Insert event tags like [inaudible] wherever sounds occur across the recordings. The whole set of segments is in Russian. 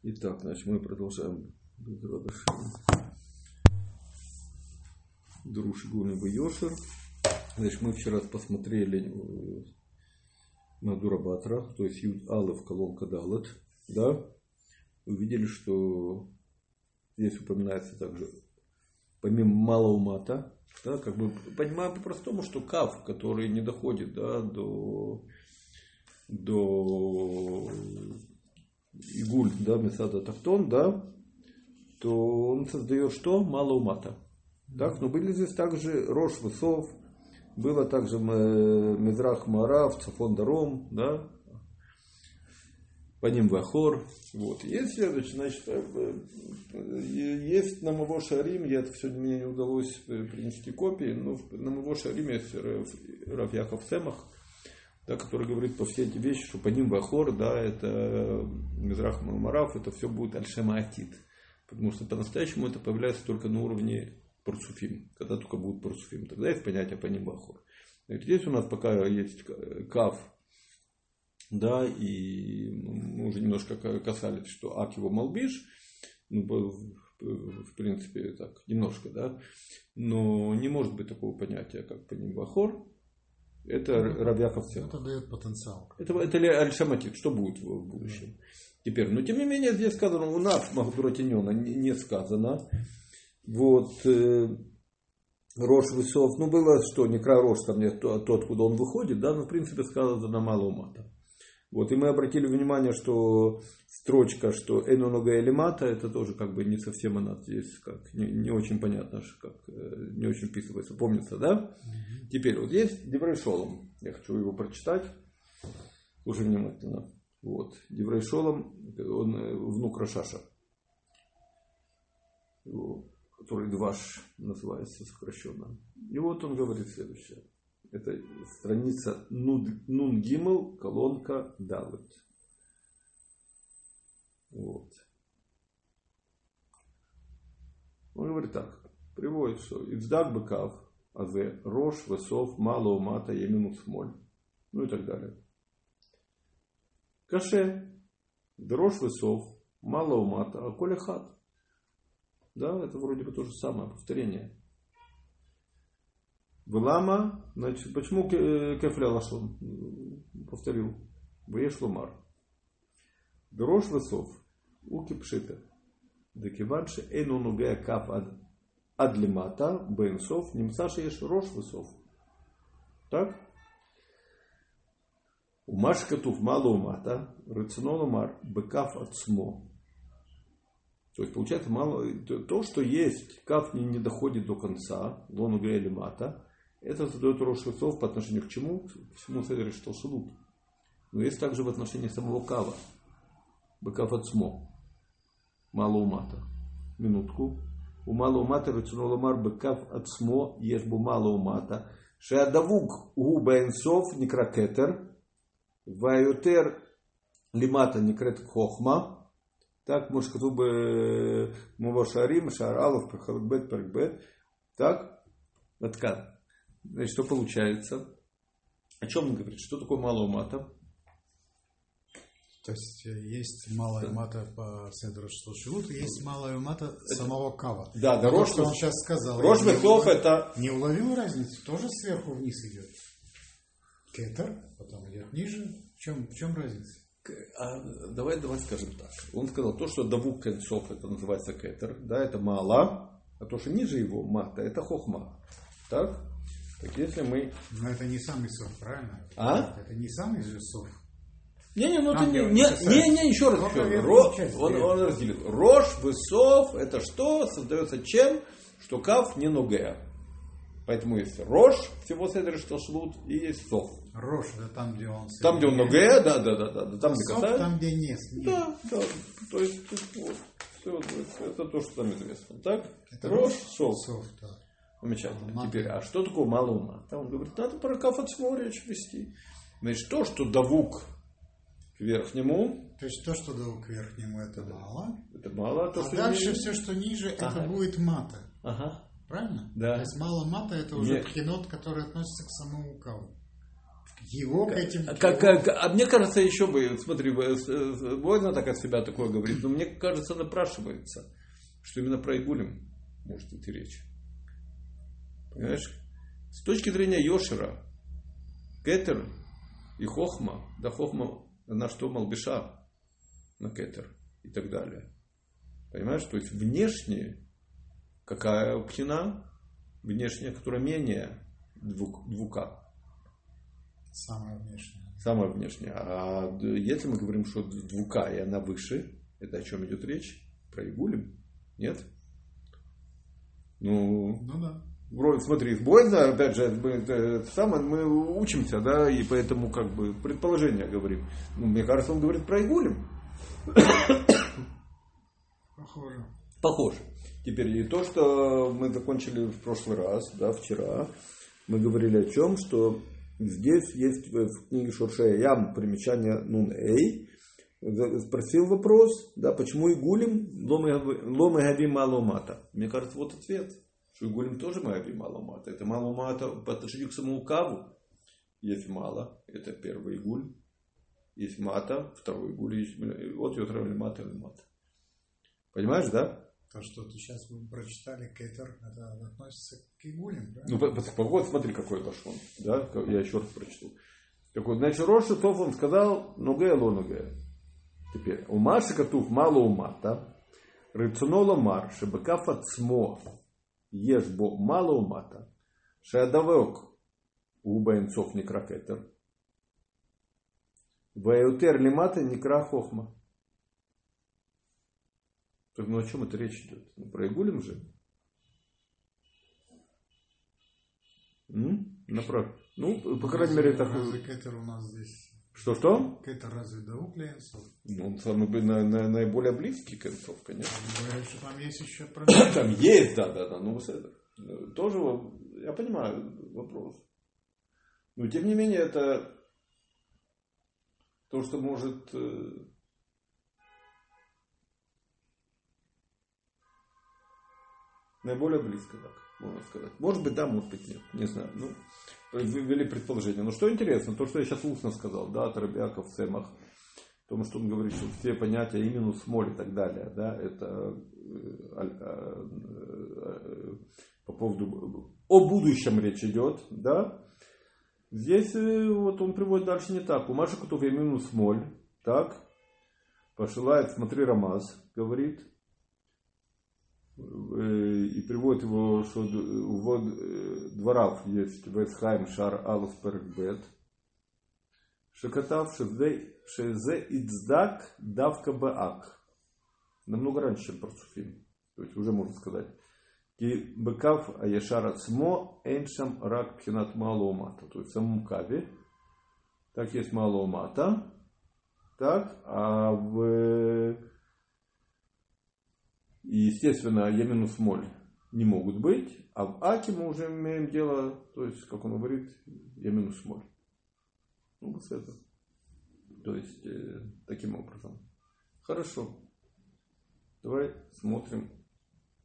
Итак, значит, мы продолжаем Друж Гуни Йошер. Значит, мы вчера посмотрели э, на Дурабатра, то есть Юд Алов, колонка Далет, да, увидели, что здесь упоминается также, помимо малого мата, да, как бы понимаем по-простому, что кав, который не доходит да, до, до игуль, да, месада тахтон, да, то он создает что? Мало умата. Так, но были здесь также Рош Высов, было также Мезрах Марав, Цафон Даром, да, по ним Вахор. Вот. Есть следующее, значит, есть на Маво Шарим, я это сегодня мне не удалось принести копии, но на Маво Шарим есть Раф Яков Семах, да, который говорит по все эти вещи, что по ним Вахор, да, это Мизрах Мараф, это все будет Альшема Атит. Потому что по-настоящему это появляется только на уровне парцуфим, когда только будет парцуфим. Тогда есть понятие по ним Вахор. Здесь у нас пока есть кав, да, и мы уже немножко касались, что ак его молбиш, ну, в принципе, так, немножко, да, но не может быть такого понятия, как по ним Вахор, это ну, Равьяков Это дает потенциал. Это, это ли Аль-Шаматит, что будет в, будущем. Да. Теперь, но тем не менее, здесь сказано, у нас Махдуратинена не, сказано. Вот, э, Рош Высов, ну было что, не Рош, там нет, тот, куда он выходит, да, но в принципе сказано мало ума там. Вот, и мы обратили внимание, что строчка, что Энонога Элемата, это тоже как бы не совсем она здесь, как не, не очень понятно, как э, не очень вписывается. Помнится, да? Угу. Теперь вот есть Деврей Шолом. Я хочу его прочитать уже внимательно. Вот. Деврей Шолом, он э, внук Рашаша, который Дваш называется сокращенно. И вот он говорит следующее. Это страница Нун Гимл, колонка Далет. Вот. Он говорит так. Приводит, что Ицдак Быкав, Азе, Рош, Весов, Мало Умата, Емину Смоль. Ну и так далее. Каше, Дрош Весов, Мало Умата, а Коля Хат. Да, это вроде бы то же самое, повторение. Влама, значит, почему кефля лашон? Повторил. Веш лумар. Дрош весов. Уки пшита. Декиванши эйну нугея каф ад адлимата бенсов немсаша еш рош весов. Так? У Машкатув мало умата, рацино мар бекаф от смо. То есть получается мало, то, что есть, каф не, не доходит до конца, лону или мата, это задает Рош по отношению к чему? К всему Седер Шталшелут. Но есть также в отношении самого Кава. Быкав Ацмо. Мало умата. Минутку. У мало умата рецуноламар быкав Ацмо ешбу мало умата. Шеадавук у баэнсов некракетер. Вайотер лимата некрет хохма. Так, может, бы Мувашарим, Шаралов, Прохалбет, Перкбет. Так, Ваткан. Значит, что получается? О чем он говорит? Что такое малая мата? То есть э, есть малая мата по Седру Шлушевут, есть малая мата самого Кава. Да, да, Рош, что он сейчас сказал. Рош Вехлов это... Не уловил разницу? Тоже сверху вниз идет. Кетер, потом идет ниже. В чем, в чем разница? А, давай, давай скажем так. Он сказал, то, что Давук концов, это называется кетер, да, это мала, а то, что ниже его мата, это хохма. Так? Так если мы... Но это не самый сов, правильно? А? Это не самый же сов. Не-не, ну ты не, не, не, не, еще раз. Еще. Ро, он, он разделил. Рож, высов, это что? Создается чем? Что кав не ногея. Поэтому есть рож, всего седер, что шлут, и есть сов. Рож, это там, где он... Там, где он ногея, да, да, да, да. Там, где касается. там, где нет. Да, да. То есть, вот, все, это то, что там известно. Так? Это рож, сов. Сов, да. Замечательно. Теперь, а что такое мало ума? Там он говорит, надо про кафацмо речь вести. Значит, то, что давук к верхнему. То есть то, что давук к верхнему, это мало. Это мало. А, то, а что дальше ниже... все, что ниже, ага. это будет мата. Ага. Правильно? Да. То есть мало мата это уже Нет. пхенот, который относится к самому каву. Его к этим... Как, как, а мне кажется, еще бы, смотри, Война так от себя такое говорит, но мне кажется, напрашивается, что именно про Игулем может идти речь. Понимаешь? С точки зрения Йошера, Кетер и Хохма, да Хохма на что Малбиша, на Кетер и так далее. Понимаешь? То есть внешне какая пхина? Внешняя, которая менее двук, двука. Самая внешняя. Самая внешняя. А если мы говорим, что двука и она выше, это о чем идет речь? Про Игулем? Нет? Ну, ну да. Вроде, смотри, Бойна, опять же, мы, это, самое, мы учимся, да, и поэтому как бы предположение говорим. Ну, мне кажется, он говорит про Игулем. Похоже. Похоже. Теперь и то, что мы закончили в прошлый раз, да, вчера, мы говорили о чем, что здесь есть в книге Шуршея Ям примечание Нун Эй, спросил вопрос, да, почему Игулим ломы габи маломата. Мне кажется, вот ответ, Игулим тоже габи маломата. Это маломата по отношению к самому каву. Есть мало, это первый Игуль. Есть мата, второй Игуль. Есть, вот ее травили мата или мата. Понимаешь, да? То, что ты сейчас вы прочитали, Кетер, это относится к Игулям, да? Ну, вот смотри, какой лошон. Да? Я еще раз прочту. Так вот, значит, Роша Тов он сказал, нуге лонуге. Теперь, у Маши Катув мало умата, рыцунола мар, шебекаф еш бо мало умата, шеадавек убаенцов некра кетер, ваютер лимата некра хохма. Так, ну о чем это речь идет? Ну, про Игулем же? М? Направ... Ну, по крайней мере, так... Кетер у нас здесь? Что-что? Кетер разве даук? Ну, он самый на, на, наиболее близкий к концов, конечно. Говорят, что там есть еще [clears throat] Там есть, да, да, да. Ну, это, тоже, я понимаю вопрос. Но, тем не менее, это то, что может э, Наиболее близко, так можно сказать. Может быть, да, может быть, нет. Не знаю. Ну, ввели предположение. Но что интересно, то, что я сейчас устно сказал, да, от Рабиаков в Семах, о что он говорит, что все понятия и минус моль и так далее, да, это э, э, э, по поводу о будущем речь идет, да. Здесь вот он приводит дальше не так. У Маши Кутов я минус моль, так. Пошилает, смотри, Рамаз, говорит, Э, и приводит его, что вот э, дворав есть Весхайм Шар Алус Перекбет, Шекатав Шезе Ицдак Давка Баак. Намного раньше, чем Парцуфим. То есть уже можно сказать. Ки Бекав Аяшара Цмо Эншам Рак Пхинат Малоумата. То есть в самом Каве. Так есть Малоумата. Так, а в и, естественно, я минус моль не могут быть. А в Аке мы уже имеем дело, то есть, как он говорит, я минус моль. Ну, вот это. То есть, э, таким образом. Хорошо. Давай смотрим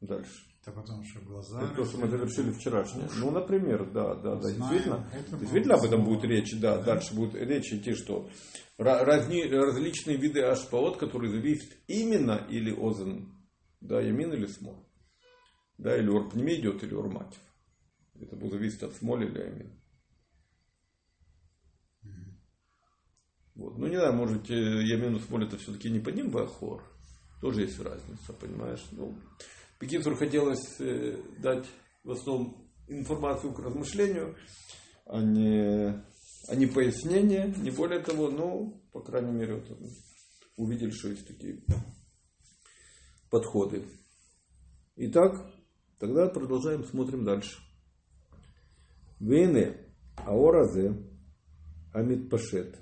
дальше. Это потому что глаза. Это то, что мы завершили вчерашнее. Ну, например, да, да, да. Действительно, действительно об этом будет речь. Да, да, дальше будет речь идти, что разни, различные виды ашпаот, которые зависят именно или озен да, Ямин или Смоль. Да, или Орпнеми идет, или Орматив. Это будет зависеть от Смоль или Ямин. Вот. Ну, не знаю, может, Ямин и Смоль это все-таки не под ним Бахор. Тоже есть разница, понимаешь? Ну, Пекинцуру хотелось э, дать в основном информацию к размышлению, а не, а не пояснение, не более того, ну, по крайней мере, вот, увидели, что есть такие подходы. Итак, тогда продолжаем, смотрим дальше. Вене аоразе амит пашет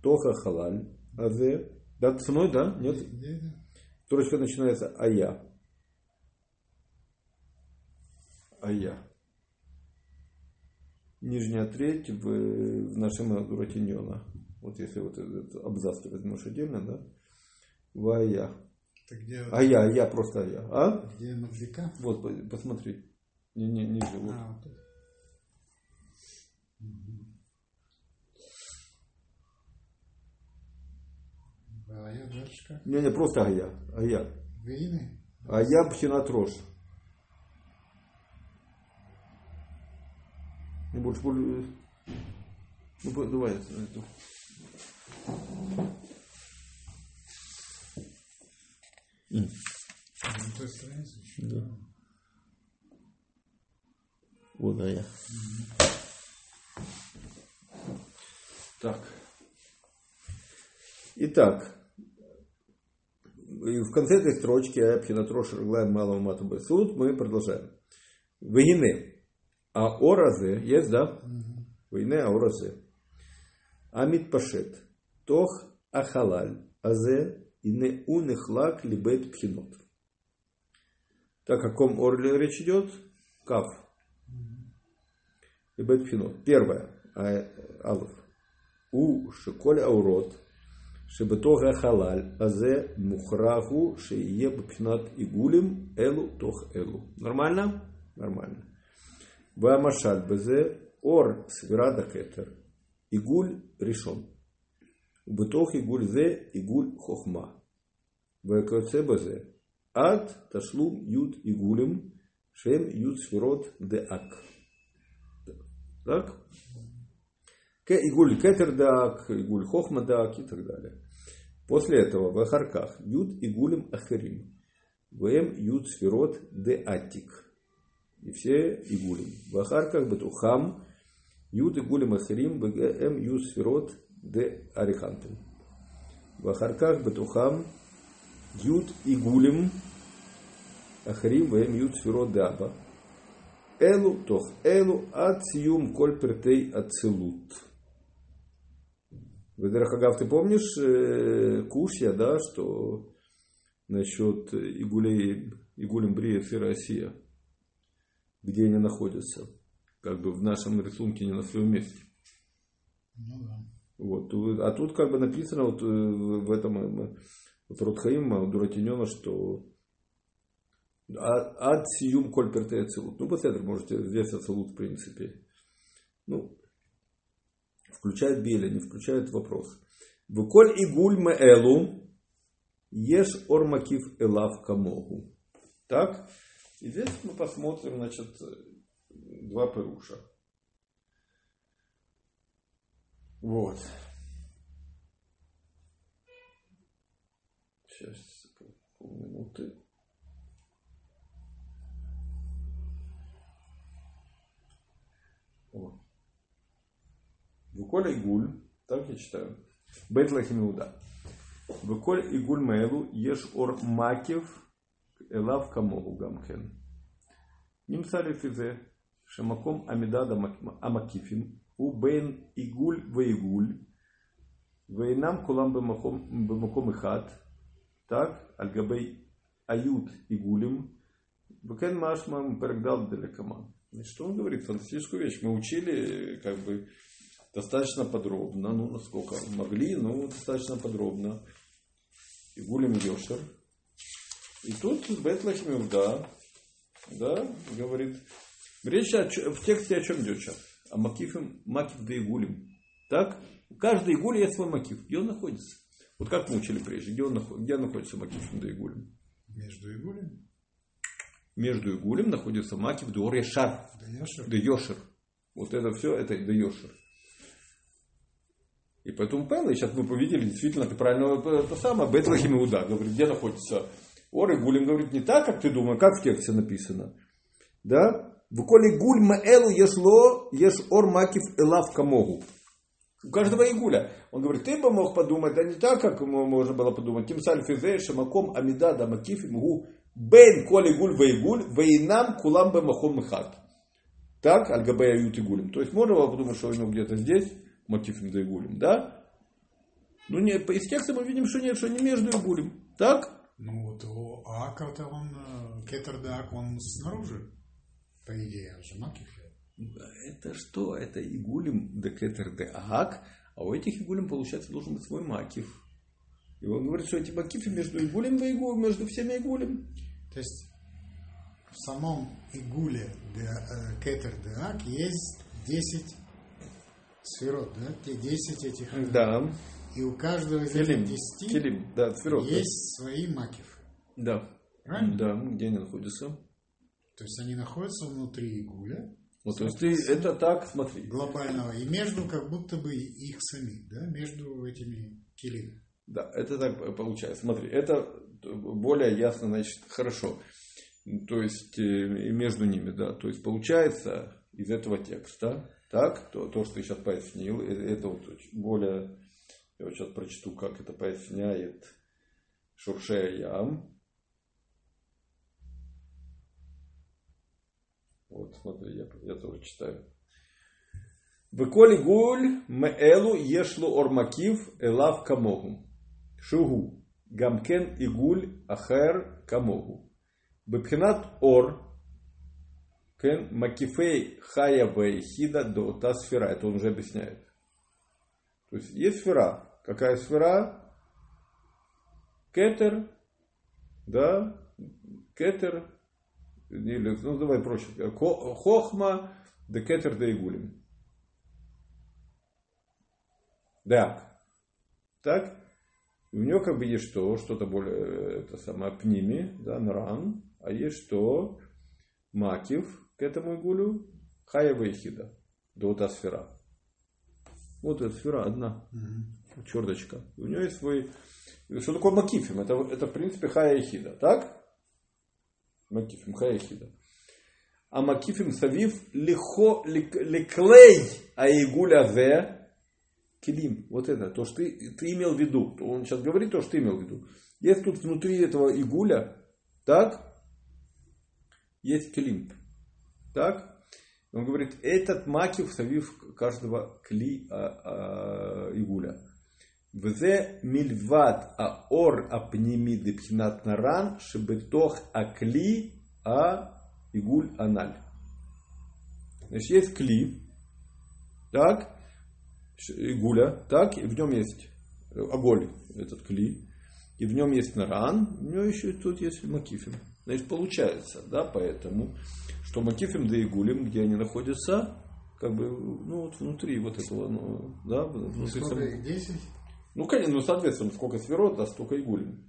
тоха халаль азе. Да, со мной, да? Нет? Строчка начинается ая. Ая. Нижняя треть в, в нашем Дуратиньона. Вот если вот этот абзац возьмешь отдельно, да? Вая где... А я, я просто я. А? Где Мавлика? Вот, посмотри. Не, не, не живут. А, вот. Ая дальше Не, не, просто а я. А Ая. Ая. Гаины? Ая Пхинатрош. Не больше, более... Ну, давай эту. Странице. Да. Вот ая. Так. Итак, в конце этой строчки Пхинатрош Реглаем Малого Мата Басуд мы продолжаем. Вегине. А оразе, есть, да? Вегине а оразе. Амит пашет. Тох ахалаль. Азе и не уныхлак либет пхинот. Так о ком орле речь идет? Кав. Либет пхинот. Первое. А, Алов. У шиколь аурот. Шебетога э халаль. Азе мухраху шее бпхинат игулим элу тох элу. Нормально? Нормально. Вамашаль бзе ор свирада кетер. Игуль решен. ובתוך עיגול זה עיגול חוכמה. וכיוצא בזה עד תשלום י' עיגולים שהם י' ספירות דאק. так? К- Игуль кетер дак, игуль хохма дак и так далее. После этого в ахарках юд игулем ахарим. ВМ юд сферот де атик. И все игулем. В ахарках бетухам юд игулем ахарим ВМ юд сферот де арихантим. В ахарках бетухам юд игулем ахарим ВМ юд сферот де аба. Элу тох элу ад сиюм коль пертей ацелут. Ведерахагав, ты помнишь э, Кушья, да, что насчет Игулей, Игулем Брия и где они находятся, как бы в нашем рисунке не на своем месте. Ну да. Вот. А тут как бы написано вот э, в этом э, в Ротхаим Дуратинена, что «А- ад сиюм коль пертей ацелут. Ну, посмотрите, можете здесь ацелут в принципе. Ну, включает Беля, не включает вопрос. Выколь и гуль элу ешь ормакив элав камогу. Так? И здесь мы посмотрим, значит, два перуша. Вот. Сейчас полминуты. О. Выколь игуль, так я читаю. Бет лахимиуда. Выколь игуль мэлу еш ор макев элав камогу гамкен. Нимсарифизе шамаком амидада амакифим у бен игуль ваигуль, вейнам кулам бемаком ихат, так, альгабей ают игулем, бекен машмам перегдал делекаман. что он говорит фантастическую вещь. Мы учили как бы достаточно подробно, ну, насколько могли, но достаточно подробно. Игулем Йошер. И тут Бетлахмев, да, да, говорит, речь о, в тексте о чем идет сейчас? О Макифе, Макиф да Игулем. Так? У каждой Игули есть свой Макиф. Где он находится? Вот как мы учили прежде, где, он, где находится Макиф да Игулем? Между игулями? Между Игулем находится Макиф да Орешар, Да Яшер? да Йошер. Вот это все, это да Йошер. И поэтому Пэлла, сейчас мы увидели, действительно, ты правильно это самое, Бетлахим Иуда, говорит, где находится Ор и Гулем, говорит, не так, как ты думаешь, как в тексте написано. Да? В коле гуль маэлу ешло, еш ор макив элав камогу. У каждого игуля. Он говорит, ты бы мог подумать, да не так, как можно было подумать. Тим саль физе шамаком амида да макиф мгу бен коли гуль вейгуль вейнам кулам бы махом михат. Так, альгабе ают игулем. То есть можно было подумать, что него где-то здесь макиф да игулем, да? Ну, не, из текста мы видим, что нет, что не между игулем. Так? Ну вот у Ака-то он, э, Кетер да Ак, он снаружи. По идее, он же Макиф. Это что? Это игулем де кетер де аг, а у этих игулем, получается, должен быть свой макив. И он говорит, что эти макифы между игулем и игулем, между всеми игулем. То есть в самом Игуле де, э, Кетер де Ак есть 10 сферот, да? Те 10 этих. Да. И у каждого из Келим. этих десяти Келим, да, сферот. есть свои макив. Да. Правильно? Да, где они находятся? То есть они находятся внутри игуля Вот, то есть ты это так, смотри. глобального и между как будто бы их самих, да, между этими келим. Да, это так получается. Смотри, это более ясно, значит, хорошо. То есть э, между ними, да. То есть получается из этого текста, так, то, то что ты сейчас пояснил, э, это вот более, я вот сейчас прочту, как это поясняет Шуршея Ям. Вот, смотри, я, я тоже читаю. Веколи гуль меэлу ешлу ормакив элав камогу. Шугу. Гамкен и гуль ахер камогу. Бепхинат ор. Кен макифей хая вейхида до та сфера. Это он уже объясняет. То есть есть сфера. Какая сфера? Кетер. Да. Кетер. Или, ну давай проще. Хо- Хохма. Да кетер да игулим. Да. Так? И у него как бы есть что? Что-то более, э, это самое, пними, да, нран. А есть что? Макив к этому игулю. Хаева и хида. Доута сфера. Вот эта сфера одна. Чердочка. И у нее есть свой... Что такое макифим? Это, это в принципе хая и хида. Так? Макифим, хая и хида. А макифим савив лихо лик- ликлей а игуля зе Килим, вот это, то, что ты, ты имел в виду. Он сейчас говорит то, что ты имел в виду. Есть тут внутри этого игуля, так, есть килим. Так, он говорит, этот макив савив каждого кли а, а, игуля. Взе мильват аор апними депхинат наран шебетох акли а игуль аналь. Значит, есть кли, так, игуля, так, и в нем есть оголь, этот кли, и в нем есть наран, у него еще тут есть макифим. Значит, получается, да, поэтому, что макифим да игулем, где они находятся, как бы, ну, вот внутри вот этого, ну, да, ну, внутри самого. 10? Ну, конечно, ну, соответственно, сколько сферот, да, столько и гулем.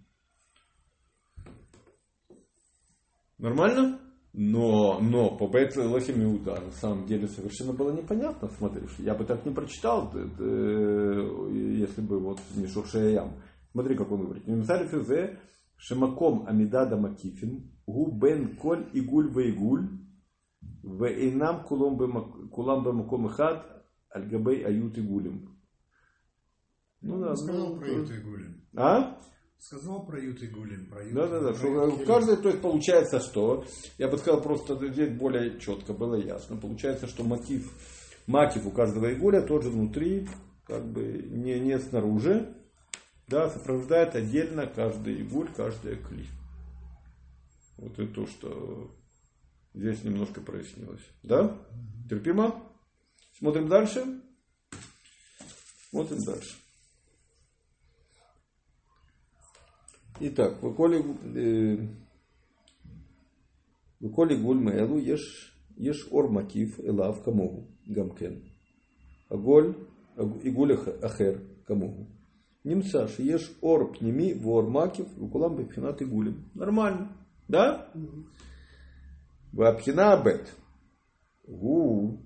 Нормально? Но, но по Бейт Лохим Иуда на самом деле совершенно было непонятно, смотришь. Я бы так не прочитал, т- если бы вот не Шуршея Ям. Смотри, как он говорит. Мимсаль физе шемаком амидада макифин гу бен коль игуль вейгуль вейнам кулам бемаком ихад альгабей ают игулем. Ну да, сказал ну, про Ют и Гулин. А? Сказал про Ют и Гулин. Про Ют Да, да, да. про Что каждой, то есть получается, что, я бы сказал, просто здесь более четко было ясно. Получается, что мотив, мотив у каждого игуля тоже внутри, как бы не, не снаружи, да, сопровождает отдельно каждый игуль, каждая кли. Вот это то, что здесь немножко прояснилось. Да? Терпимо? Смотрим дальше. Смотрим дальше. Итак, выколи, э, выколи гуль мэлу ешь ешь ор макив лав камогу гамкен. а голь и игуль ахер камогу. Немца, еш ор пними, вор макив, выкулам бепхинат гулем, Нормально. Да? Вапхина бет. Гу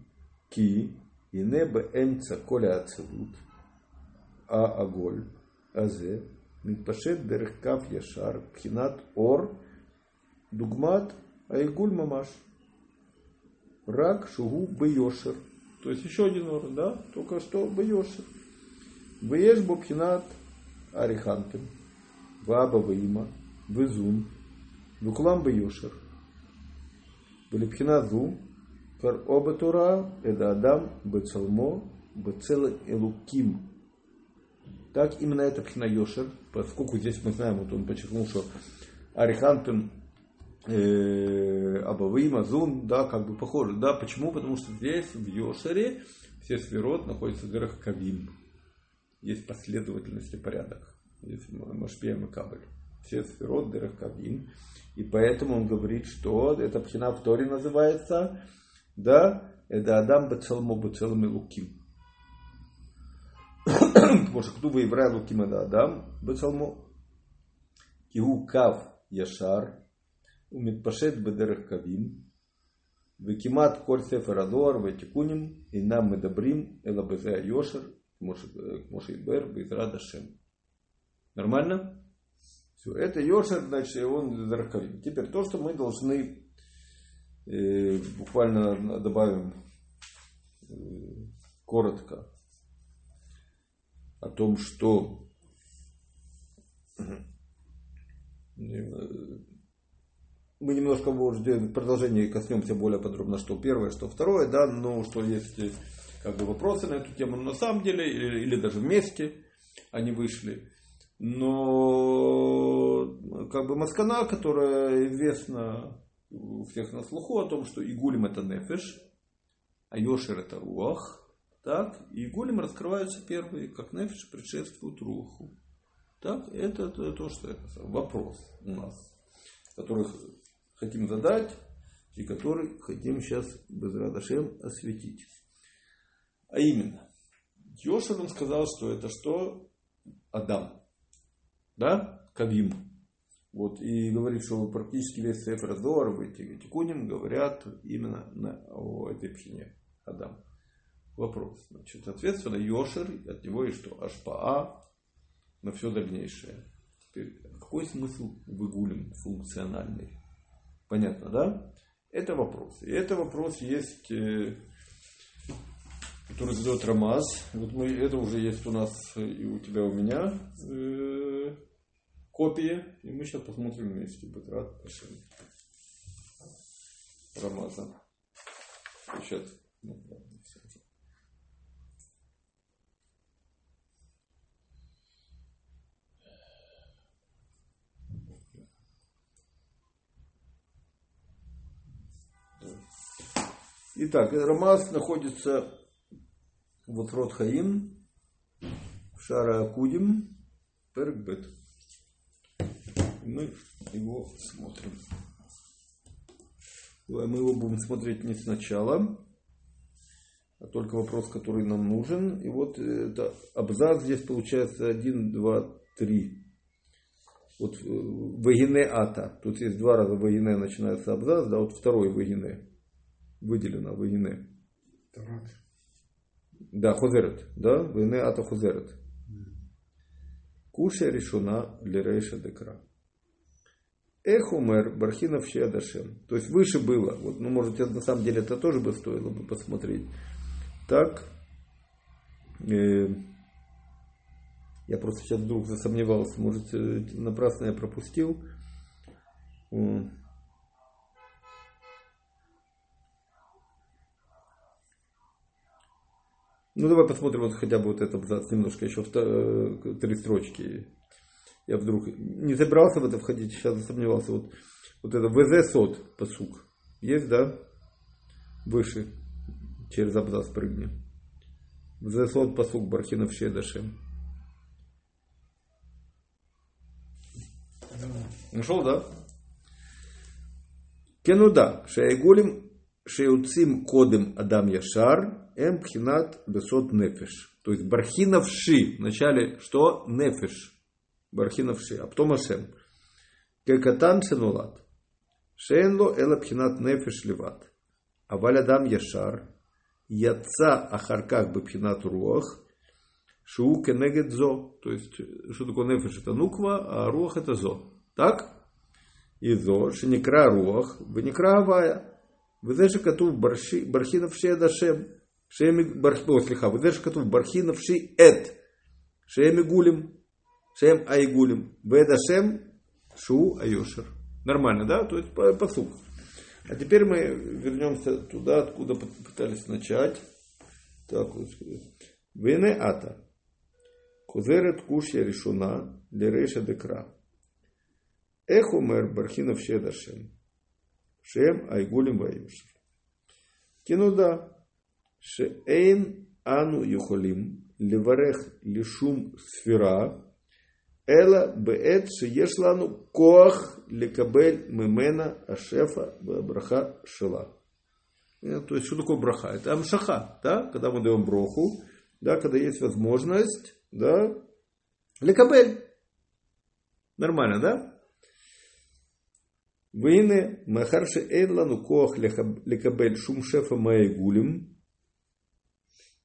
ки и небе эмца коля ацелут. А аголь. Азе Митпашет Дерехкав Яшар Пхинат Ор Дугмат Айгуль Мамаш Рак Шугу Бейошер. То есть еще один Ор, да? Только что Бейошер. Бееш Бобхинат Арихантем. Ваба Ваима. Везун. Вукулам Бейошер. Велипхинат Ву. Кар оба Тура. Это Адам Бецалмо. Бецела Элуким. Так именно это пхина Йошер, поскольку здесь мы знаем, вот он подчеркнул, что Арихантен э, Абавим, Азун, да, как бы похожи. Да, почему? Потому что здесь, в Йошере, все сферот находятся в дырах Кавим. Есть последовательность и порядок. Есть Машпия и. Все сферот в дырах Кавим. И поэтому он говорит, что эта пхина в Торе называется, да, это Адам Бацалмо Бацалми Луким. כמו שכתוב ויברא אלוקים את האדם בצלמו. כי הוא קו ישר ומתפשט בדרך קווים וכמעט כל ספר הדואר והתיקונים אינם מדברים אלא בזה היושר כמו שהתבאר בעזרת השם. Нормально? Все, это Йошер, значит, он Зарахавим. Теперь то, что мы должны, э, буквально добавим э, коротко о том, что мы немножко, может, в продолжении коснемся более подробно, что первое, что второе, да, но что есть э, как бы вопросы на эту тему, на самом деле, или, или даже вместе они вышли. Но как бы Маскана, которая известна у всех на слуху о том, что Игулим это нефеш, а Йошер это руах, так, и Игулим раскрываются первые, как нефеш предшествует руху. Так, это то, что это вопрос у нас, который хотим задать и который хотим сейчас без радашем осветить. А именно, Йошер сказал, что это что? Адам да, Кавим. Вот, и говорит, что практически весь Сефер Зор, эти Тикунин говорят именно на, о этой пхине Адам. Вопрос. Значит, соответственно, Йошер, от него и что? Ашпаа на все дальнейшее. Теперь, какой смысл выгулим функциональный? Понятно, да? Это вопрос. И это вопрос есть, э, который задает Рамаз. Вот мы, это уже есть у нас и у тебя, у меня. Э, копии. И мы сейчас посмотрим вместе Батрат Пашем. Рамазан. Сейчас. Ну, Итак, Рамаз находится вот Рот Хаим, Шара Акудим, Перкбет мы его смотрим. Мы его будем смотреть не сначала, а только вопрос, который нам нужен. И вот это абзац здесь получается 1, 2, 3. Вот э, вагине ата. Тут есть два раза вагине начинается абзац, да, вот второй вагине. Выделено вагине. Да, хозерет. Да, вагине ата хозерет. Куша решена лирейша декра. Эхумер Бархинов Шедашем. То есть выше было. Вот, ну, может, на самом деле это тоже бы стоило бы посмотреть. Так. Э, я просто сейчас вдруг засомневался. Может, напрасно я пропустил. Ну, давай посмотрим вот хотя бы вот этот абзац немножко еще э, три строчки я вдруг не собирался в это входить, сейчас засомневался. Вот, вот это ВЗ сот посук. Есть, да? Выше. Через абзац прыгни. ВЗ сот посук Бархинов Шедашем. Нашел, да? Кенуда. Шаягулим шеюцим кодем Адам Яшар, М пхинат бесот нефиш. То есть бархиновши. Вначале что? Нефиш. бархиновши. А потом ашем. Кекатан шенулат. Шейнло эла пхинат нефиш леват. А валядам яшар. Яца ахарках бы пхинат руах. Шу кенегет зо. То есть, что такое нефиш? Это нуква, а руах это зо. Так? И зо, шеникра руах, веникра авая. Вы знаете, что кату бархинов ши это шем. Шеми Шем Бархино, Вы Ведеш Катув, Бархина Вши Эт, Шеми гулим, Шем айгулим. Веда Шем Шу Айошер. Нормально, да? То есть по. А теперь мы вернемся туда, откуда пытались начать. Так вот. Вене ата. Кузерет кушья решуна лереша декра. Эхумер бархинов шедашем. Шем айгулим ваюшев. Кинуда. Шеэйн ану юхолим. Леварех лишум сфера. Эла беэт шиеш лану коах лекабель мемена ашефа браха шела. То есть, что такое браха? Это амшаха, да? Когда мы даем броху, да, когда есть возможность, да, лекабель. Нормально, да? Вейне махарши эйлану коах лекабель шум шефа маегулим.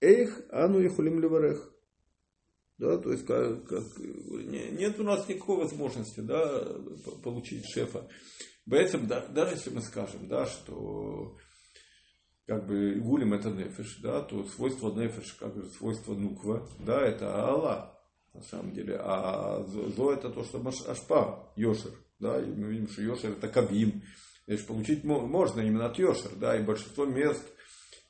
Эйх ану ихулим леварех. Да, то есть как, как, нет у нас никакой возможности да, получить шефа. Поэтому, да, даже если мы скажем, да, что как бы гулим это нефиш, да, то свойство нефиш, как же свойство нуква, да, это Аллах на самом деле. А зо это то, что ашпа, йошер. Да, и мы видим, что йошер это кабим. Значит, получить можно именно от йошер. Да, и большинство мест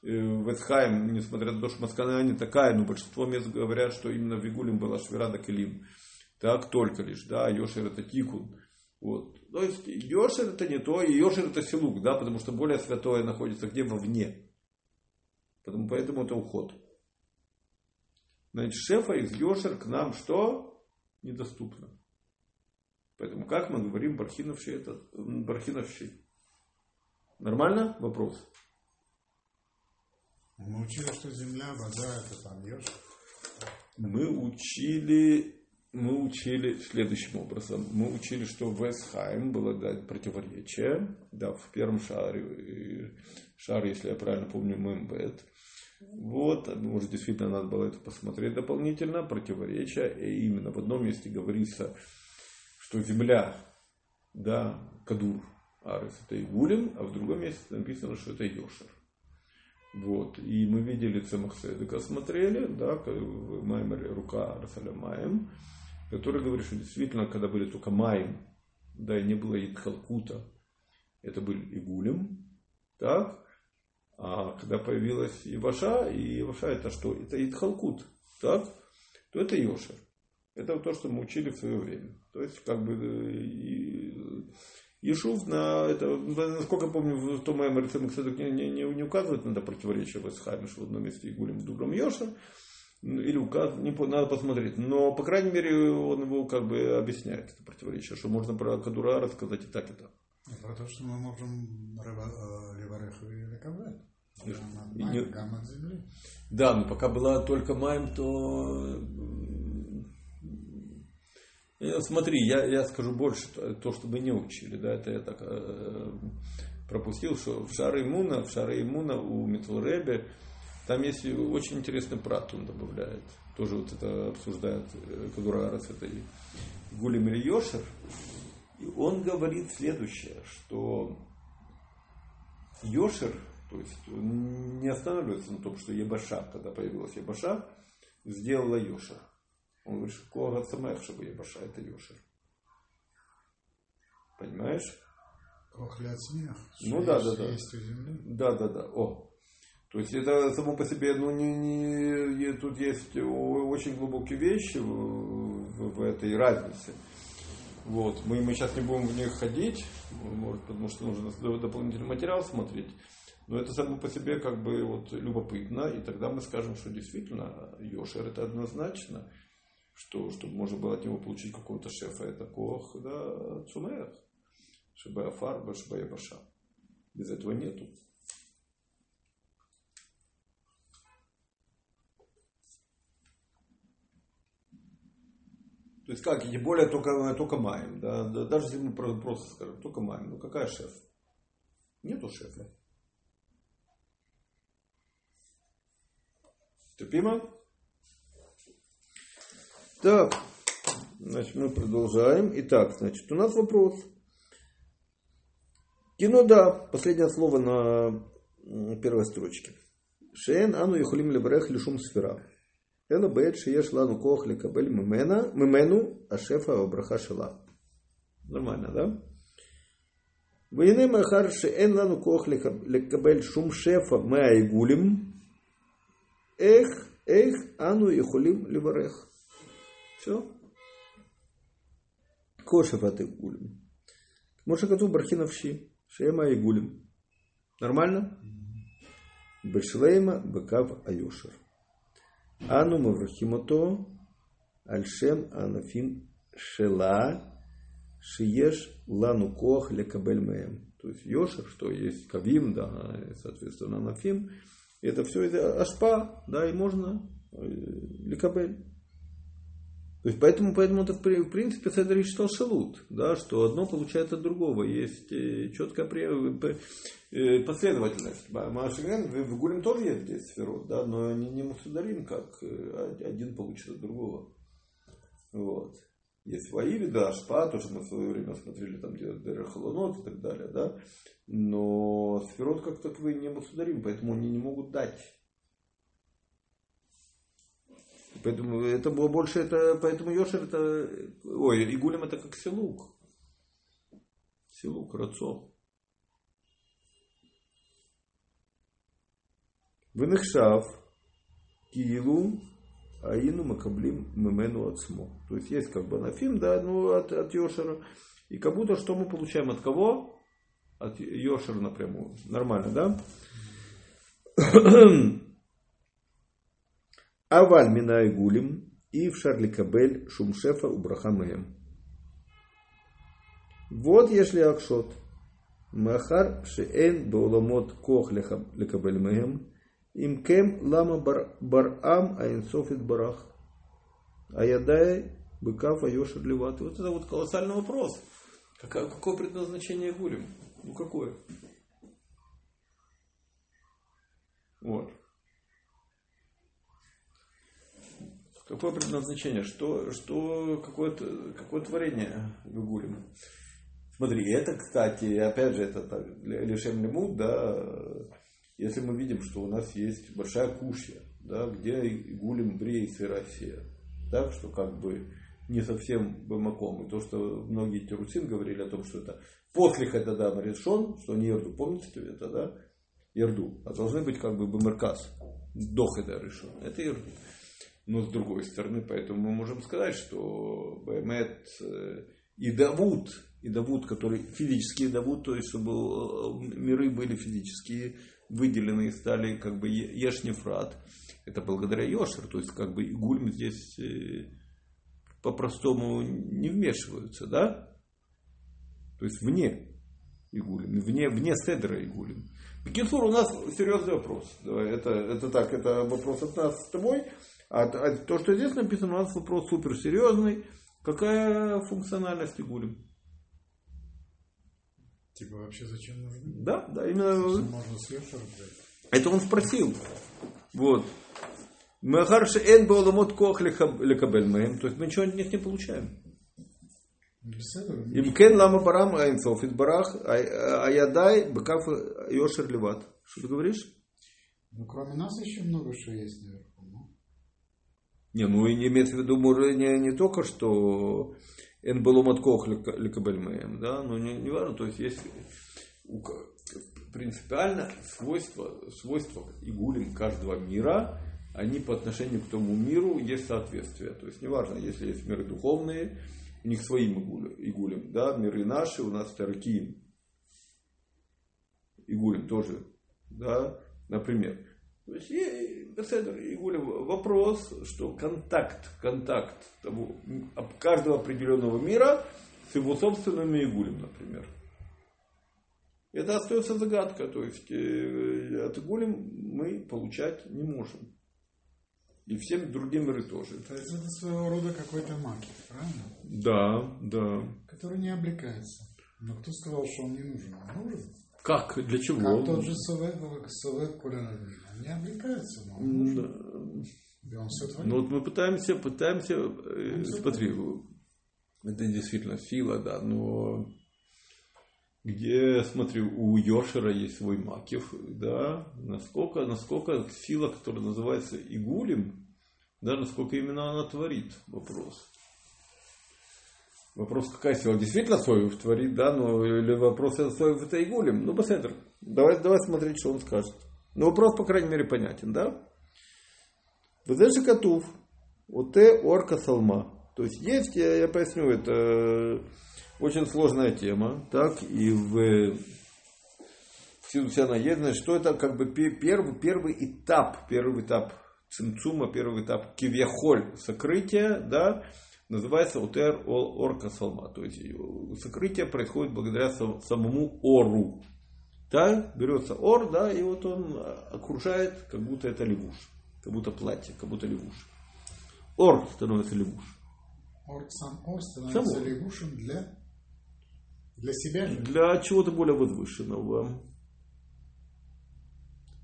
э, в Эсхайм, несмотря на то, что Маскана такая, но большинство мест говорят, что именно в Игулем была Швирада Келим. Так только лишь, да, Йошер это Тикун. Вот. То есть Йошер это не то, и Йошер это Силук, да, потому что более святое находится где вовне. Потому, поэтому это уход. Значит, шефа из Йошер к нам что? Недоступно. Поэтому как мы говорим Бархиновщи это Бархиновщи? Нормально? Вопрос. Мы учили, что земля, вода, это там Йошер. Мы учили, мы учили следующим образом. Мы учили, что в Эсхайм было дать противоречие. Да, в первом шаре, шар, если я правильно помню, Мэмбет. Вот, может, действительно надо было это посмотреть дополнительно, противоречия. И именно в одном месте говорится, что земля, да, Кадур, Арес, это Игулин, а в другом месте написано, что это Йошер. Вот. И мы видели Цемах Седека, смотрели, да, в Маймере рука Расаля Маем, который говорит, что действительно, когда были только Маем, да, и не было Идхалкута, это был Игулем, так, а когда появилась Иваша, и Иваша это что? Это Итхалкут, так? То это Йошер. Это то, что мы учили в свое время. То есть, как бы, Ешув на это, насколько помню, в том моем Цедек не, не, не, не указывает на это противоречие в Исхайме, что в одном месте Игулем в другом Йошер. Или указ, не, надо посмотреть. Но, по крайней мере, он его как бы объясняет, это противоречие, что можно про Кадура рассказать и так, и так. Про то, что мы можем Левареху и Лекавлет. Да, но пока была только Майм, то э, Смотри, я, я скажу больше, то, что мы не учили, да, это я так э, пропустил, что в Шары Имуна, в Шары Имуна у Митвуребе, там есть очень интересный прат, он добавляет. Тоже вот это обсуждает э, Кадурара с этой Гулем или Йошер. И он говорит следующее, что Йошер – то есть не останавливается на том, что Ебаша, когда появилась Ебаша, сделала Йошер. Он говорит, что Кога Самех, чтобы Ебаша, это Йошер. Понимаешь? Кохля смех. Ну да, да, да. Да, да, да. О. То есть это само по себе, ну не, не тут есть очень глубокие вещи в, в, в этой разнице. Вот. Мы, мы сейчас не будем в них ходить, может, потому что нужно дополнительный материал смотреть. Но это само по себе как бы вот любопытно, и тогда мы скажем, что действительно Йошер это однозначно, что чтобы можно было от него получить какого-то шефа, это кох, да, цумех, чтобы афар, чтобы ябаша. Без этого нету. То есть как, и более только, только маем, да, даже если мы просто скажем, только маем, ну какая шеф? Нету шефа. Терпимо? Так, значит, мы продолжаем. Итак, значит, у нас вопрос. Кино, да, последнее слово на первой строчке. Шен ану яхулим лебрех лишум сфера. Эла бет шиеш лану кох лекабель мемена, мемену ашефа абраха шела. Нормально, да? Войны махар шеен лану кох лекабель шум шефа мы айгулим. Эх, эх, ану и хулим либарех. Все. Кошев от гулим. Может, коту бархиновщи. Шема и гулим. Нормально? Бешлейма бекав аюшер. Ану маврахимото альшем анафим шела шиеш лану кох лекабель меем. То есть Йошер, что есть кавим, да, соответственно, анафим, это все это ашпа, да, и можно Ликабель. То есть поэтому, поэтому это в принципе Седер считал шалут, да, что одно получает от другого. Есть э, четкая э, последовательность. Машиген, в Гулем тоже есть 10 сферот, да, но они не мусударим, как э, один получит от другого. Вот. Есть Ваиви, да, Ашпа, тоже мы в свое время смотрели там, где Дерехолонот и так далее, да. Но сферот как таковые не мусударим, поэтому они не могут дать Поэтому это было больше, это, поэтому Йошер это, ой, Игулем это как Силук. Силук, Рацо. Венехшав, Киилу, Аину Макаблим Мемену Ацмо. То есть есть как бы нафим, да, ну от, от Йошера. И как будто что мы получаем от кого? От Йошера напрямую. Нормально, да? Аваль Минай Гулим и в Шарликабель Шумшефа Убрахамеем. Вот если Акшот. Махар Шеэн Бауламот Кох Лекабель. Им кем лама барам аинсофит барах. Аядай быкав айошер леват. Вот это вот колоссальный вопрос. Какое, какое предназначение гулим? Ну какое? Вот. Какое предназначение? Что, что какое, какое творение выгулим? Смотри, это, кстати, опять же, это так, лишем лимут, да, если мы видим, что у нас есть большая кушья, да, где гулим брейс и Россия, так, что как бы не совсем бамаком. И то, что многие терусин говорили о том, что это после Хададама решен, что не Ерду, помните это, да? Ерду. А должны быть как бы бамаркас. До Хада решен. Это Ерду. Но с другой стороны, поэтому мы можем сказать, что Баймет э, и Давуд, и Давуд, который физический Давуд, то есть чтобы э, миры были физические, выделены и стали как бы Ешнефрат. Это благодаря Йошер, то есть как бы Игульм здесь э, по-простому не вмешиваются, да? То есть вне Игулим, вне, вне Седра Игулим. Бекинфур, у нас серьезный вопрос. Это, это так, это вопрос от нас с тобой. А, а то, что здесь написано, у нас вопрос суперсерьезный. Какая функциональность игулим? Типа вообще зачем нужно? Да, да, именно. Можно сверху Это он спросил. Вот. Махарши эн бауламот кох лекабель мэм. То есть мы ничего от них не получаем. Им кен лама барам айнцов из барах аядай бекаф йошер леват. Что ты говоришь? Ну, кроме нас еще много что есть, наверное. Не, ну и имеется в виду не, не только, что энбаломаткох лекабельмеем, да, но не, не важно, то есть есть принципиально свойства, свойства игулим каждого мира, они по отношению к тому миру есть соответствие. То есть неважно, если есть миры духовные, у них своим игулим, да, миры наши, у нас тараким. Игулим тоже, да, например. То есть, и, Игуля, вопрос, что контакт, контакт того, каждого определенного мира с его собственными Игулем, например. Это остается загадка, то есть э, от Игулем мы получать не можем. И всем другим миры тоже. То есть это своего рода какой-то маки, правильно? Да, да. Который не облекается. Но кто сказал, что он не нужен? Он нужен. Как? Для чего? Как тот же Совет, Совет Кулинарный не облекается, но он да. И он все творит. Ну вот мы пытаемся, пытаемся, э, смотри, это действительно сила, да, но где, смотри, у Йошера есть свой Макев, да, насколько, насколько сила, которая называется Игулем, да, насколько именно она творит, вопрос. Вопрос, какая сила действительно Соев творит, да, ну, или вопрос, это Соев это Игулем, ну, Баседр, давай, давай смотреть, что он скажет. Ну, вопрос, по крайней мере, понятен, да? Везеши Катув, Оте Орка Салма. То есть есть, я, я поясню, это очень сложная тема, так, и в вся наедность, что это как бы первый, первый этап, первый этап цимцума, первый этап кивьяхоль, сокрытия, да, называется утер орка салма. То есть сокрытие происходит благодаря самому ору. Да, берется ор, да, и вот он окружает, как будто это лягуш. как будто платье, как будто левуш. Ор становится левуш. Ор, сам ор становится Сам лягушем для, для себя. Для чего-то более возвышенного.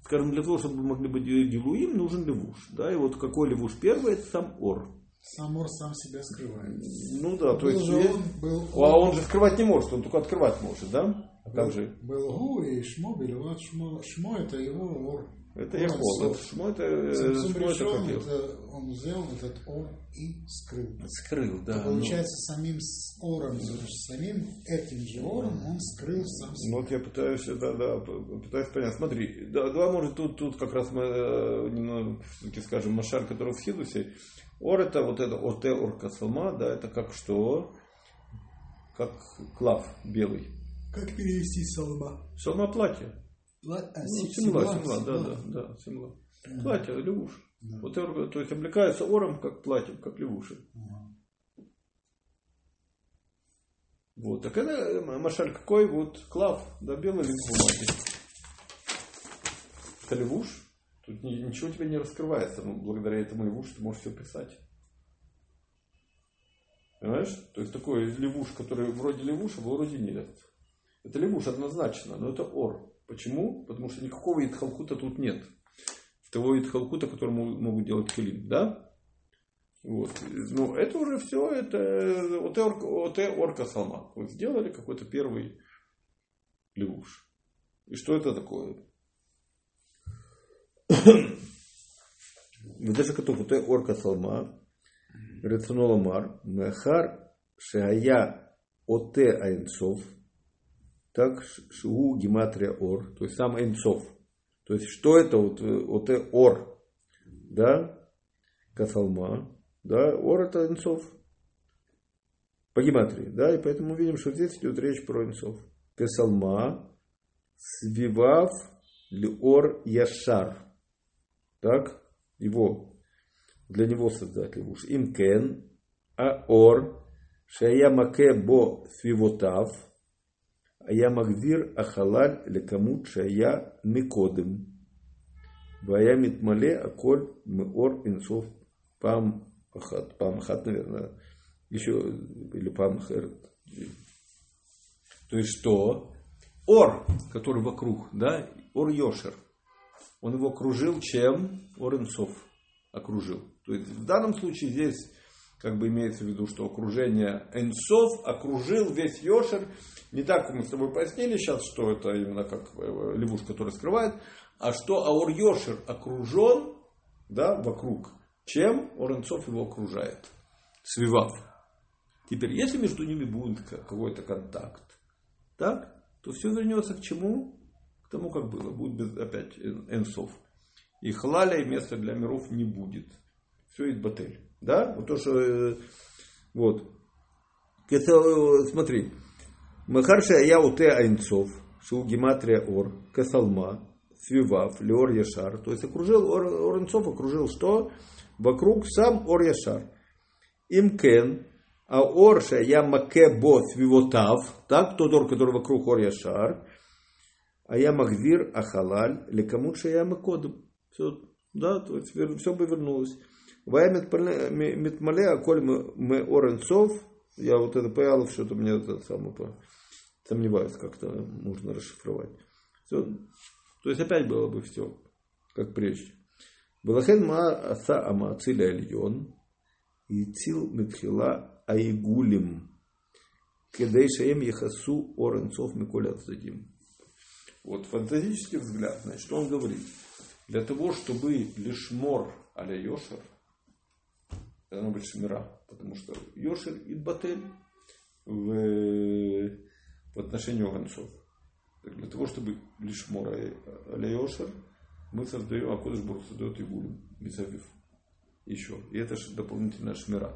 Скажем, для того, чтобы мы могли быть гилуим, нужен левуш. Да? И вот какой левуш первый, это сам ор. Сам ор сам себя скрывает. Ну да, то был есть... же он, был А он же скрывать не может, он только открывать может, да? А как же? Был Гу и Шмо. Вот Шмо, Шмо это его ор. Это Ор Яхол, отцов. это Шмо, это, э, Шмо, это решен, как его? это он взял этот ор и скрыл. Скрыл, да. То ну. получается, самим с ором, самим этим же ором он скрыл сам Ну, себя. вот я пытаюсь, да, да, пытаюсь понять. Смотри, да, давай, может, тут, тут как раз мы э, немного, все-таки скажем, Машар, который в Хидусе. Ор это вот это Оте Ор Касалма, да, это как что? Как клав белый. Как перевести салма? Салма платье. Пла- а, Ну, семла, семла, да, да, да, семла. Платье, левуш. Вот ор, то есть облекается ором, как платьем, как левуши. Вот, так это Машаль какой? Вот клав, да, белый бумаги. Это левуш. Тут ни- ничего тебе не раскрывается. Ну, благодаря этому левуш ты можешь все писать. Понимаешь? То есть такой левуш, который вроде левуша, вроде нет. Это левуш однозначно, но это ор. Почему? Потому что никакого итхалкута тут нет. Того итхалкута, который могут делать килим, да? Вот. Ну, это уже все, это ОТ, ОТ орка салма. Вот сделали какой-то первый левуш. И что это такое? Даже כתוב ОТ орка салма, רצונו לומר, מאחר שהיה ОТ האינסוף, так שהוא гематрия ор, то есть сам Эйнцов. То есть что это вот, э, вот э, ор, да, касалма, да, ор это Эйнцов по гематрии, да, и поэтому видим, что здесь идет речь про Эйнцов. Касалма, свивав ор яшар, Так? Его. Для него создатель муж. Имкен. Аор. Шаямаке бо свивотав. Аямагдир ахалаль лекамут шая микодым. Вая митмале аколь меор инсов пам хат. Пам хат, наверное. Еще, или пам хер То есть что? Ор, который вокруг, да? Ор Йошер – он его окружил чем? Ор Инсов окружил. То есть в данном случае здесь как бы имеется в виду, что окружение Энсов окружил весь Йошер. Не так, мы с тобой пояснили сейчас, что это именно как э, лягуш, который скрывает, а что Аор Йошер окружен да, вокруг. Чем Ор Энсов его окружает? Свивав. Теперь, если между ними будет ка- какой-то контакт, так, то все вернется к чему? Тому, как было. Будет без- опять эн- энсов. И халаля и места для миров не будет. Все из батель. Да? Вот то, что... э, Вот. Это, э, смотри. Махарша я уте айнцов, шу гематрия ор, касалма, свивав, леор яшар. То есть окружил, ор, оренцов окружил что? Вокруг сам ор яшар. Имкен, а орша я маке бо свивотав, так, тот ор, который вокруг ор яшар, а я магдир ахалаль, лекамут я макодом. Все, да, то есть все бы вернулось. Вая метмале, а коль мы, мы оренцов, я вот это поялов, что-то мне это самое сомневаюсь, как-то можно расшифровать. Все. То есть опять было бы все, как прежде. Балахен ма аса ама ациля альон, Ицил Митхила Айгулим. Кедей Шаем Яхасу Оренцов Миколя Цадим. Вот фантастический взгляд, значит, он говорит? Для того, чтобы лишмор аля Йошер, должно быть шмира, потому что Йошер и Батель в, в отношении Оренцов. Так для того, чтобы лишмор аля Йошер, мы создаем, а Кодыш Бог создает Игулим, Мисавив еще. И это же дополнительная шмира.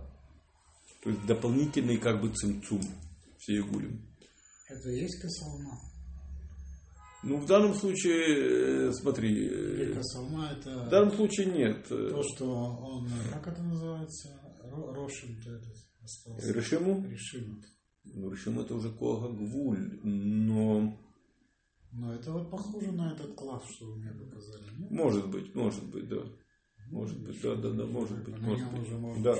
То есть дополнительный как бы цимцум все игулим. Это есть касалма. Ну, в данном случае, э, смотри, Или э, касалма это в данном случае нет. то, что он, как это называется, Ро- Рошин остался. Решиму? Решим. Ну, Решиму это уже кога гвуль, но Но это вот похоже на этот клав, что вы мне показали. Ну, может быть, может быть, да. Может быть, да, да, да, может быть, может быть. Да.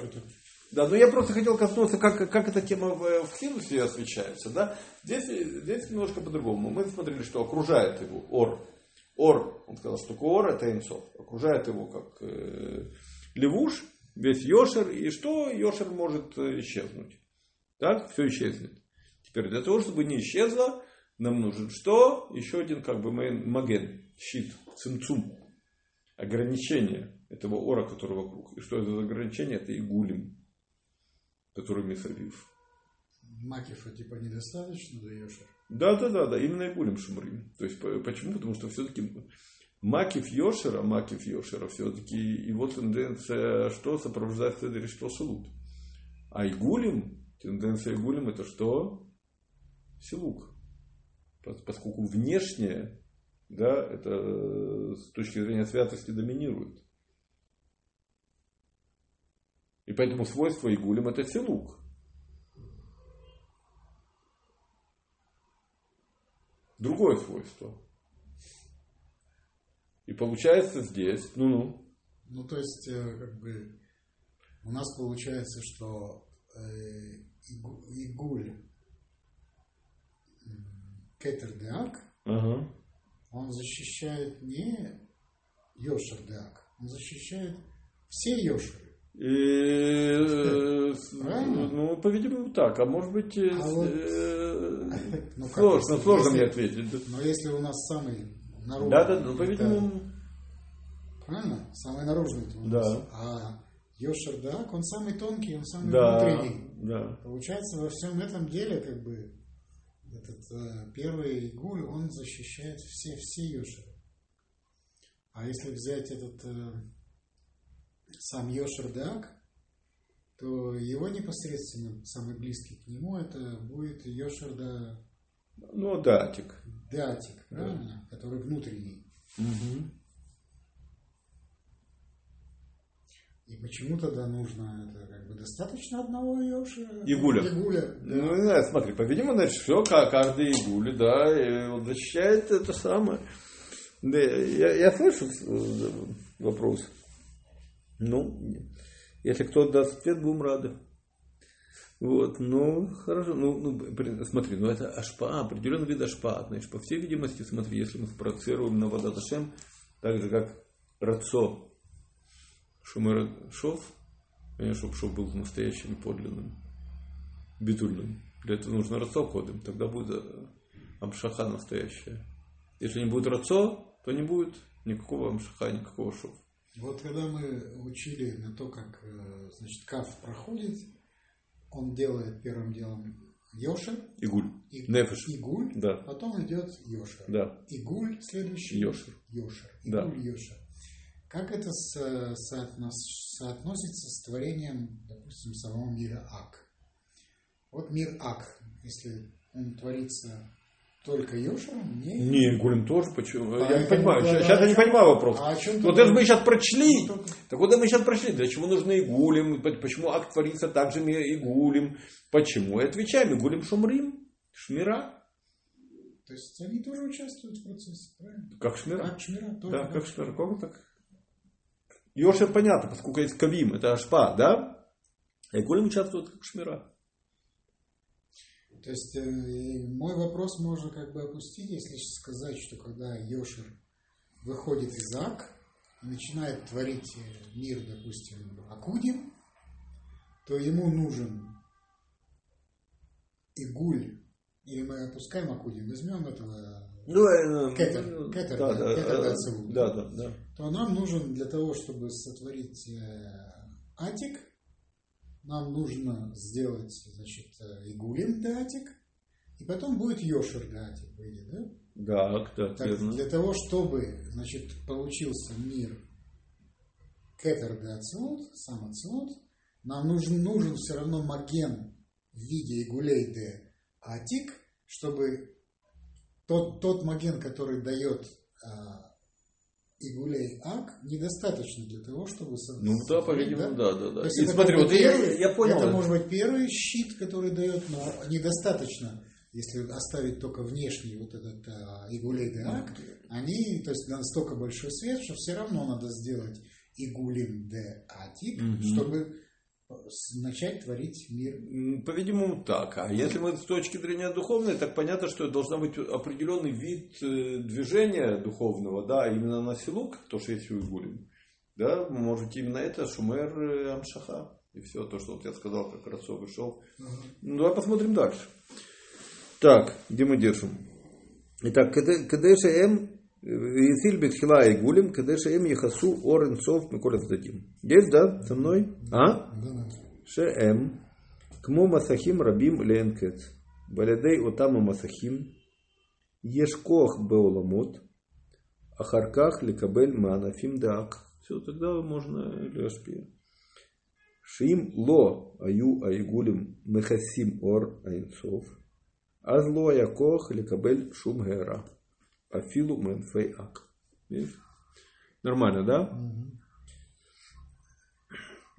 Да, но я просто хотел коснуться, как, как эта тема в, в Хинусе освещается. Да? Здесь, здесь немножко по-другому. Мы смотрели, что окружает его Ор. Ор, он сказал, что Ор это Инсов. Окружает его как э, левуш, весь Йошер. И что Йошер может э, исчезнуть? Так, все исчезнет. Теперь для того, чтобы не исчезло, нам нужен что? Еще один как бы маген, щит, цимцум. Ограничение этого ора, который вокруг. И что это за ограничение? Это игулим который Месавив. Макифа типа недостаточно до Йошер. Да, да, да, да, именно Игулим Шумрим. То есть по- почему? Потому что все-таки Макив Йошера, Макив Йошера, все-таки его тенденция что сопровождает Седер Шелут. А Игулим, тенденция Игулим это что? Силук. Пос- Поскольку внешнее, да, это э, с точки зрения святости доминирует. И поэтому свойство Игулим это силук. другое свойство. И получается здесь, ну-ну, Ну, то есть, э, как бы, у нас получается, что э, Игу- Игуль м, Кетер Деак, ага. он защищает не Йошер Деак, он защищает все Йошеры. И, э, Правильно? ну, по-видимому, так. А может быть, э, А с- вот- э, [laughs] Ну, сложно, если- сложно мне ответить. Но если у нас самый наружный... Да, да, ну, по-видимому, Правильно? Самый наружный Да. А Йошер Деак, он самый тонкий, он самый да, внутренний. да. Получается, во всем этом деле, как бы, этот э, первый игуль, он защищает все, все Йошеры. А если взять этот э, сам Йошер Деак, то его непосредственно самый близкий к нему это будет Йошер да, Ну, датик. Деатик, правильно? Который внутренний. Мгм. И почему тогда нужно это как бы достаточно одного Йошера? Игуля. Игуля, да. Ну, не знаю, смотри, по-видимому, значит, все, каждый игули, да, защищает это самое. Да, я, я слышу э, вопрос. Ну, если кто даст ответ, будем рады. Вот, ну, хорошо, ну, ну, смотри, ну это ашпа, определенный вид ашпа, значит, по всей видимости, смотри, если мы спроецируем на Вадаташем, так же, как Рацо, Шумер Шов, понятно, чтобы Шов был настоящим, подлинным, битульным. Для этого нужно Рацо кодом, тогда будет э, Амшаха настоящая. Если не будет Рацо, то не будет никакого Амшаха, никакого Шов. Вот когда мы учили на то, как э, значит, каф проходит, он делает первым делом Йошер, Игуль. и- Нефеш. Игуль, Да. потом идет Йошер. Да. Игуль следующий. Йошер. Йошер. Да. Игуль Йошер. Как это со- соотнос- соотносится с творением, допустим, самого мира Ак? Вот мир Ак, если он творится только Йошером, не... Не, Игулем тоже, почему? я не Поэтому, понимаю, да, сейчас, да, я не а понимаю вопрос. а о чём вот это мы сейчас прочли. Ну, только- Так вот это мы сейчас прошли. Для чего нужны Игулем? Почему акт творится также Игулем? Почему? И отвечаем, Игулем Шумрим. Шмира. То есть они тоже участвуют в процессе, правильно? Как Шмира. Как Шмира тоже. Да, как Шмира. Как так? Йошер понятно, поскольку есть Кавим, это Ашпа, да? А Игулем участвует как Шмира. То есть э, мой вопрос можно как бы опустить, если сказать, что когда Йошер выходит из Ак и начинает творить э, мир, допустим, Акудим, то ему нужен Игуль, или мы опускаем Акудим, возьмем этого, Ну, э, Кетер, ну, кетер, да, да, да, кетер да, целует. да, да, да. то нам нужен для того, чтобы сотворить Атик, нам нужно сделать, значит, э, Игулим де Атик, и потом будет Йошер де Атик, выйдет, да? Да, Так, верно. для того, чтобы, значит, получился мир Кетер де сам Ацелут, нам нужен, нужен все равно маген в виде Игулей де Атик, чтобы тот, тот маген, который дает а, Игулей Ак, недостаточно для того, чтобы... Ну да, по-видимому, да, да, да. И это смотри, вот я, первый- я понял. Это это. может быть первый щит, который дает, но недостаточно, если оставить только внешний вот этот а, игулей де ак, они, то есть настолько большой свет, что все равно надо сделать Игулим де Атик, Мгм. чтобы начать творить мир. По-видимому, так. А если мы с точки зрения духовной, так понятно, что это должна быть определенный вид э, движения духовного, да, именно на силук, то, что есть у Игулин. Да, может именно это Шумер э, Амшаха. И все то, что вот я сказал, как Рацов и шел. Ну, давай посмотрим дальше. Так, где мы держим? Итак, Кадеша М, Витиль Бетхила и Гулем, Кадеша Эм Яхасу Оренцов Миколя Цдадим. Есть, да, со мной? А? Шеэм. Кмо Масахим Рабим Ленкет. Балядей Отама Масахим. Ешкох Беоламот. Ахарках Ликабель Манафим Дак. Все, тогда можно Лешпи. Шим Ло Аю Айгулем Мехасим Ор Айнцов. Аз Ло Якох Ликабель Шум Гера. הערה, אפילו מענפי אק. Видишь? Нормально, да?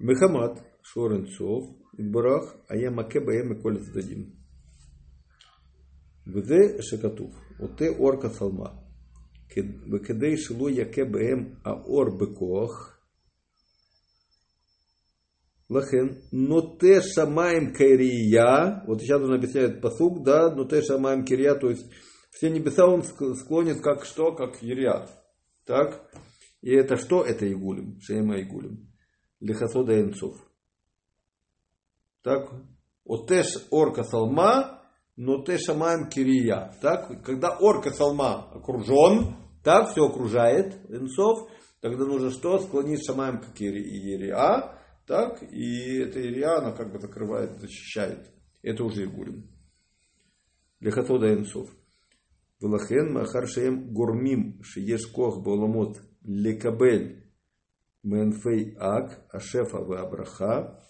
מחמת שור אינסוף יתברך היה מכה בהם מכל הצדדים. וזה שכתוב, עוטה אור כצלמה, וכדי שלא יכה בהם האור בכוח, לכן ноте шамаем кирия, вот сейчас он объясняет посук, да, ноте шамаем кирия, то есть все небеса он ск- склонит как что, как Ериат. Так? И это что? Это Игулим, Шейма Игулим. Лихасода Энцов. Так? Отеш орка салма, но те шамаем кирия. Так? Когда орка салма окружен, так, все окружает Энцов, тогда нужно что? Склонить шамаем к Ирия, так? И эта Ирия, она как бы закрывает, защищает. Это уже Игулим. Лихасода Энцов. Влахен Махар Шеем Гормим Шиеш Кох Боломот Лекабель Менфей Ак Ашефа абраха,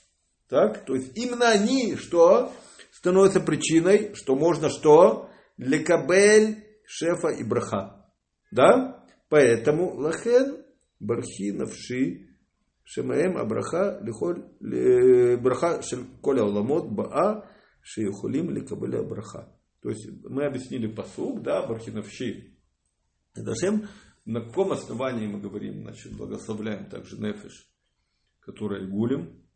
Так, то есть именно они что становятся причиной, что можно что? Лекабель Шефа и Браха. Да? Поэтому Лахен Бархи Навши Шемаем Абраха Лихоль Браха Шель Коля Уламот Баа Шеюхулим Лекабеля Браха. То есть мы объяснили посуг, да, бархиновщи. Дашем, на каком основании мы говорим, значит, благословляем также нефиш, который гулим,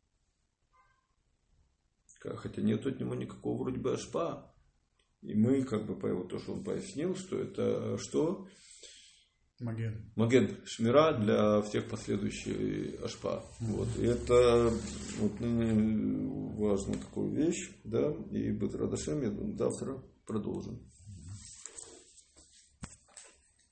хотя нет от него никакого вроде бы ашпа. И мы, как бы, по его, то, что он пояснил, что это что? Маген. Маген Шмира для всех последующих ашпа. Вот. И это вот, ну, важная такая вещь, да, и Бетрадашем, я думаю, завтра продолжим.